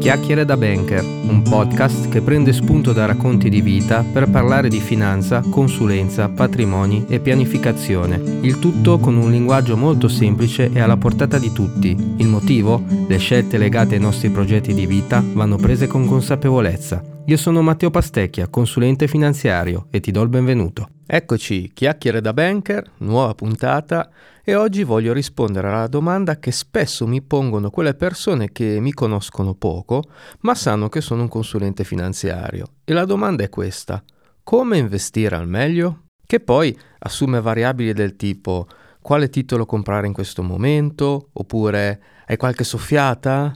Chiacchiere da Banker, un podcast che prende spunto da racconti di vita per parlare di finanza, consulenza, patrimoni e pianificazione. Il tutto con un linguaggio molto semplice e alla portata di tutti. Il motivo? Le scelte legate ai nostri progetti di vita vanno prese con consapevolezza. Io sono Matteo Pastecchia, consulente finanziario e ti do il benvenuto. Eccoci, chiacchiere da banker, nuova puntata e oggi voglio rispondere alla domanda che spesso mi pongono quelle persone che mi conoscono poco ma sanno che sono un consulente finanziario. E la domanda è questa, come investire al meglio? Che poi assume variabili del tipo quale titolo comprare in questo momento oppure hai qualche soffiata?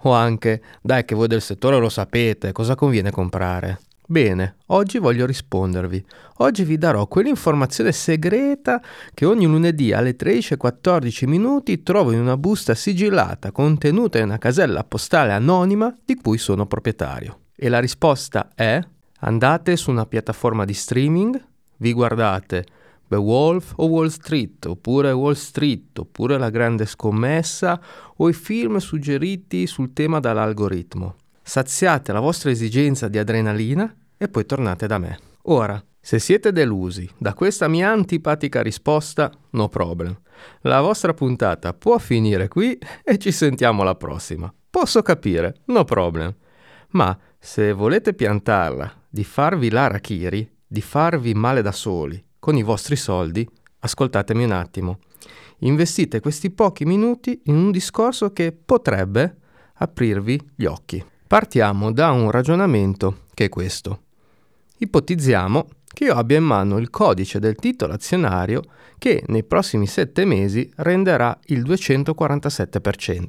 O anche dai che voi del settore lo sapete, cosa conviene comprare? Bene, oggi voglio rispondervi. Oggi vi darò quell'informazione segreta che ogni lunedì alle 13.14 minuti trovo in una busta sigillata contenuta in una casella postale anonima di cui sono proprietario. E la risposta è andate su una piattaforma di streaming, vi guardate Beowulf o Wall Street, oppure Wall Street, oppure La Grande Scommessa o i film suggeriti sul tema dall'algoritmo saziate la vostra esigenza di adrenalina e poi tornate da me. Ora, se siete delusi da questa mia antipatica risposta, no problem. La vostra puntata può finire qui e ci sentiamo alla prossima. Posso capire, no problem. Ma se volete piantarla, di farvi l'arachiri, di farvi male da soli, con i vostri soldi, ascoltatemi un attimo. Investite questi pochi minuti in un discorso che potrebbe aprirvi gli occhi. Partiamo da un ragionamento che è questo. Ipotizziamo che io abbia in mano il codice del titolo azionario che nei prossimi sette mesi renderà il 247%.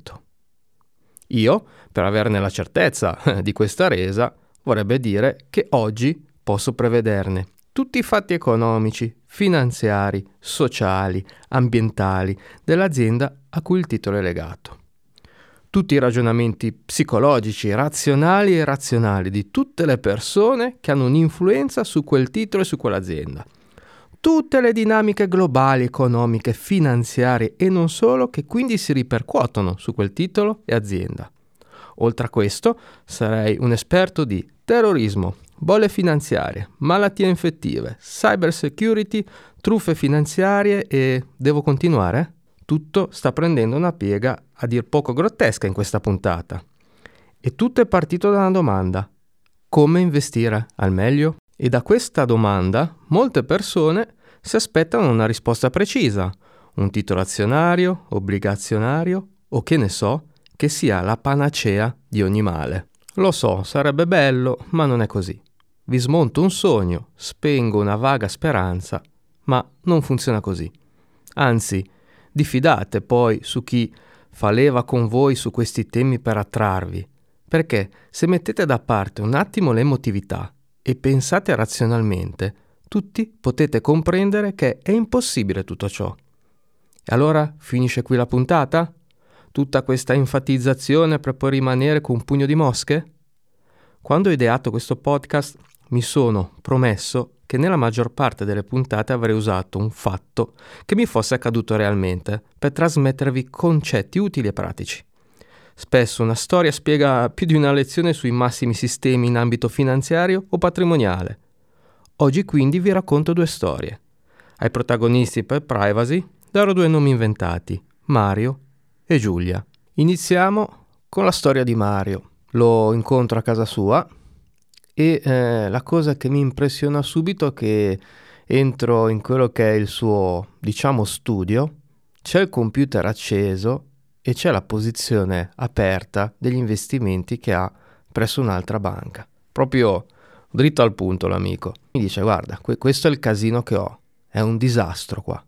Io, per averne la certezza di questa resa, vorrebbe dire che oggi posso prevederne tutti i fatti economici, finanziari, sociali, ambientali dell'azienda a cui il titolo è legato tutti i ragionamenti psicologici, razionali e irrazionali di tutte le persone che hanno un'influenza su quel titolo e su quell'azienda. Tutte le dinamiche globali, economiche, finanziarie e non solo che quindi si ripercuotono su quel titolo e azienda. Oltre a questo, sarei un esperto di terrorismo, bolle finanziarie, malattie infettive, cyber security, truffe finanziarie e devo continuare? Tutto sta prendendo una piega a dir poco grottesca in questa puntata. E tutto è partito da una domanda. Come investire al meglio? E da questa domanda molte persone si aspettano una risposta precisa, un titolo azionario, obbligazionario o che ne so, che sia la panacea di ogni male. Lo so, sarebbe bello, ma non è così. Vi smonto un sogno, spengo una vaga speranza, ma non funziona così. Anzi, Diffidate poi su chi fa leva con voi su questi temi per attrarvi, perché se mettete da parte un attimo l'emotività e pensate razionalmente, tutti potete comprendere che è impossibile tutto ciò. E allora finisce qui la puntata? Tutta questa enfatizzazione per poi rimanere con un pugno di mosche? Quando ho ideato questo podcast mi sono promesso che nella maggior parte delle puntate avrei usato un fatto che mi fosse accaduto realmente per trasmettervi concetti utili e pratici. Spesso una storia spiega più di una lezione sui massimi sistemi in ambito finanziario o patrimoniale. Oggi quindi vi racconto due storie. Ai protagonisti per privacy darò due nomi inventati, Mario e Giulia. Iniziamo con la storia di Mario. Lo incontro a casa sua e eh, la cosa che mi impressiona subito è che entro in quello che è il suo, diciamo, studio, c'è il computer acceso e c'è la posizione aperta degli investimenti che ha presso un'altra banca. Proprio dritto al punto l'amico. Mi dice guarda, que- questo è il casino che ho, è un disastro qua.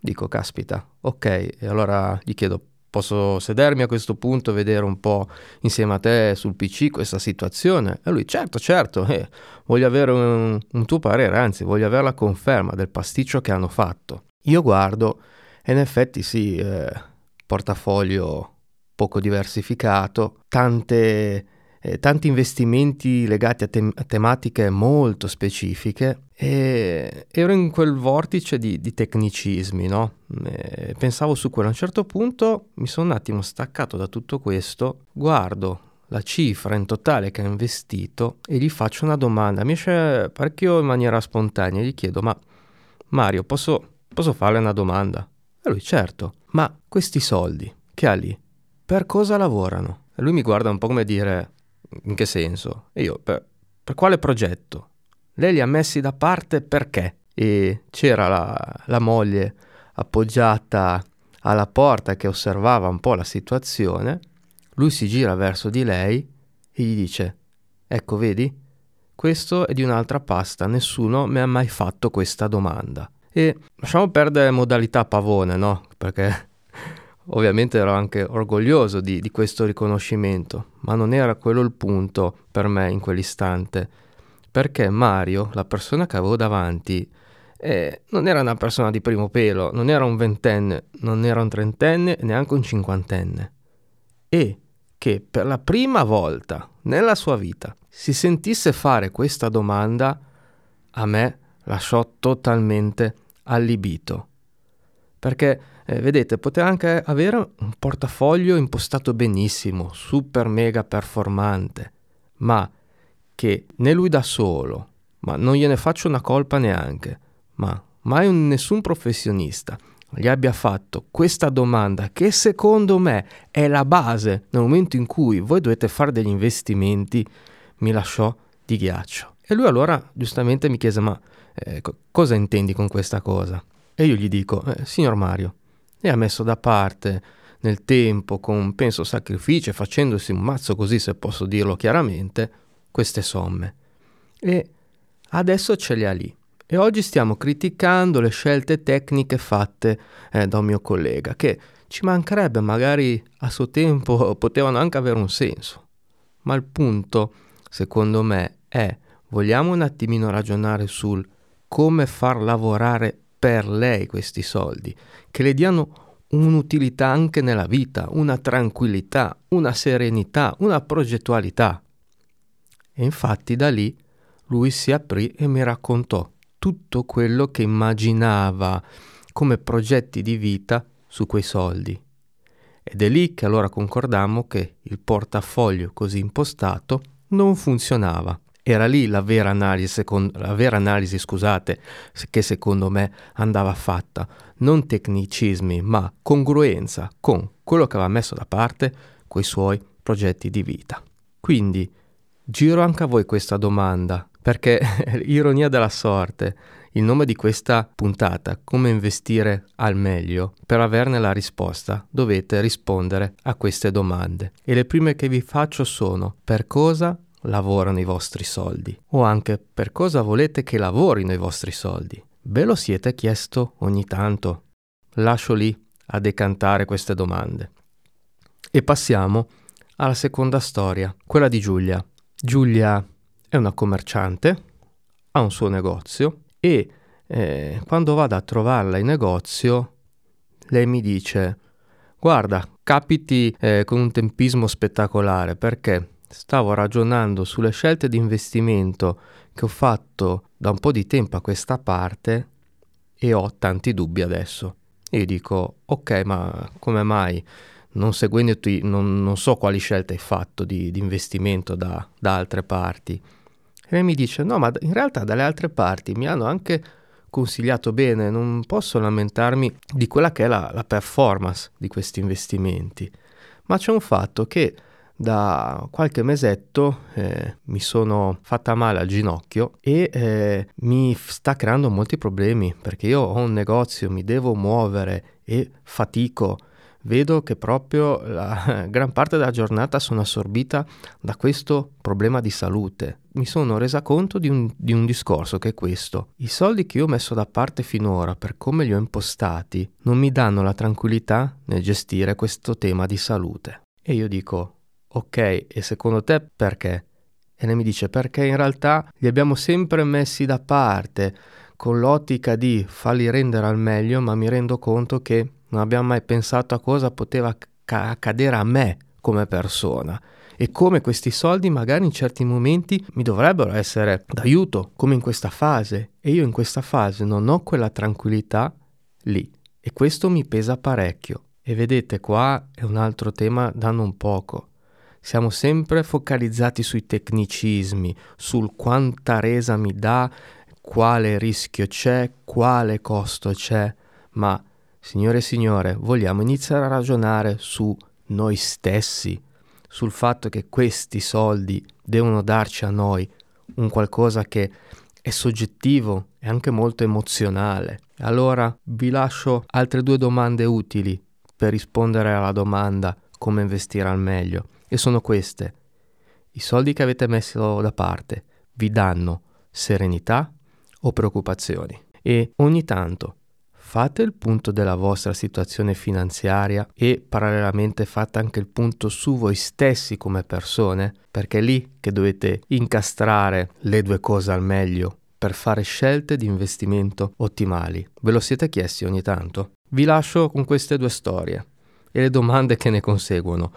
Dico caspita, ok, e allora gli chiedo posso sedermi a questo punto vedere un po' insieme a te sul PC questa situazione? E lui, certo, certo, eh, voglio avere un, un tuo parere, anzi voglio avere la conferma del pasticcio che hanno fatto. Io guardo e in effetti sì, eh, portafoglio poco diversificato, tante eh, tanti investimenti legati a, te- a, tematiche molto specifiche e ero in quel vortice di, di tecnicismi, no? pensavo su quello. A un certo punto mi sono un attimo staccato da tutto questo, guardo la cifra in totale che ha investito e gli faccio una domanda. Mi esce parecchio in maniera spontanea. Gli chiedo: Ma Mario, posso, posso farle una domanda? E lui, certo, ma questi soldi che ha lì, per cosa lavorano? E lui mi guarda un po' come dire: In che senso? E io, per, per quale progetto? Lei li ha messi da parte perché? E c'era la, la moglie appoggiata alla porta che osservava un po' la situazione lui si gira verso di lei e gli dice, ecco vedi, questo è di un'altra pasta, nessuno mi ha mai fatto questa domanda. E lasciamo perdere modalità pavone, no? Perché ovviamente ero anche orgoglioso di, di, questo riconoscimento, ma non era quello il punto per me in quell'istante. Perché Mario, la persona che avevo davanti, eh, non era una persona di primo pelo, non era un ventenne, non era un trentenne, neanche un cinquantenne. E che per la prima volta nella sua vita si sentisse fare questa domanda, a me lasciò totalmente allibito. Perché, eh, vedete, poteva anche avere un portafoglio impostato benissimo, super mega performante, ma che né lui da solo, ma non gliene faccio una colpa neanche, ma mai un, nessun professionista gli abbia fatto questa domanda che secondo me è la base nel momento in cui voi dovete fare degli investimenti, mi lasciò di ghiaccio. E lui allora giustamente mi chiese ma eh, cosa intendi con questa cosa? E io gli dico, eh, signor Mario, lei ha messo da parte nel tempo, con penso sacrificio, facendosi un mazzo così se posso dirlo chiaramente, queste somme. E adesso ce le ha lì. E oggi stiamo criticando le scelte tecniche fatte eh, da un mio collega, che ci mancherebbe, magari a suo tempo potevano anche avere un senso. Ma il punto, secondo me, è vogliamo un attimino ragionare sul come far lavorare per lei questi soldi, che le diano un'utilità anche nella vita, una tranquillità, una serenità, una progettualità. E infatti da lì lui si aprì e mi raccontò tutto quello che immaginava come progetti di vita su quei soldi. Ed è lì che allora concordammo che il portafoglio così impostato non funzionava. Era lì la vera analisi, secondo, la vera analisi scusate, che secondo me andava fatta. Non tecnicismi, ma congruenza con quello che aveva messo da parte coi suoi progetti di vita. Quindi giro anche a voi questa domanda perché ironia della sorte, il nome di questa puntata, come investire al meglio, per averne la risposta dovete rispondere a queste domande. E le prime che vi faccio sono per cosa lavorano i vostri soldi o anche per cosa volete che lavorino i vostri soldi. Ve lo siete chiesto ogni tanto? Lascio lì a decantare queste domande. E passiamo alla seconda storia, quella di Giulia. Giulia è una commerciante, ha un suo negozio e eh, quando vado a trovarla in negozio lei mi dice guarda capiti eh, con un tempismo spettacolare perché stavo ragionando sulle scelte di investimento che ho fatto da un po' di tempo a questa parte e ho tanti dubbi adesso. E dico ok ma come mai? non seguendoti, non, non, so quali scelte hai fatto di, di investimento da, da, altre parti. E lei mi dice, no, ma in realtà dalle altre parti mi hanno anche consigliato bene, non posso lamentarmi di quella che è la, la performance di questi investimenti. Ma c'è un fatto che da qualche mesetto eh, mi sono fatta male al ginocchio e eh, mi sta creando molti problemi perché io ho un negozio, mi devo muovere e fatico vedo che proprio la gran parte della giornata sono assorbita da questo problema di salute. Mi sono resa conto di un, di un, discorso che è questo. I soldi che io ho messo da parte finora per come li ho impostati non mi danno la tranquillità nel gestire questo tema di salute. E io dico, ok, e secondo te perché? E lei mi dice perché in realtà li abbiamo sempre messi da parte con l'ottica di farli rendere al meglio, ma mi rendo conto che non abbiamo mai pensato a cosa poteva accadere a me come persona e come questi soldi magari in certi momenti mi dovrebbero essere d'aiuto, come in questa fase, e io in questa fase non ho quella tranquillità lì e questo mi pesa parecchio. E vedete qua è un altro tema da non poco. Siamo sempre focalizzati sui tecnicismi, sul quanta resa mi dà, quale rischio c'è, quale costo c'è, ma signore e signore, vogliamo iniziare a ragionare su noi stessi, sul fatto che questi soldi devono darci a noi un qualcosa che è soggettivo e anche molto emozionale. Allora vi lascio altre due domande utili per rispondere alla domanda come investire al meglio e sono queste. I soldi che avete messo da parte vi danno serenità o preoccupazioni? E ogni tanto fate il punto della vostra situazione finanziaria e parallelamente fate anche il punto su voi stessi come persone, perché è lì che dovete incastrare le due cose al meglio per fare scelte di investimento ottimali. Ve lo siete chiesti ogni tanto? Vi lascio con queste due storie e le domande che ne conseguono.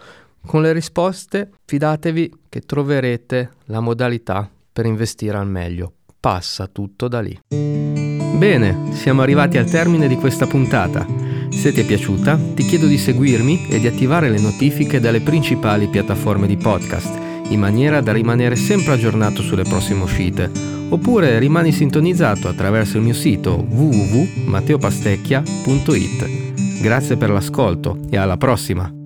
Con le risposte fidatevi che troverete la modalità per investire al meglio. Passa tutto da lì. Bene, siamo arrivati al termine di questa puntata. Se ti è piaciuta, ti chiedo di seguirmi e di attivare le notifiche dalle principali piattaforme di podcast, in maniera da rimanere sempre aggiornato sulle prossime uscite. Oppure rimani sintonizzato attraverso il mio sito www.matteopastecchia.it. Grazie per l'ascolto e alla prossima!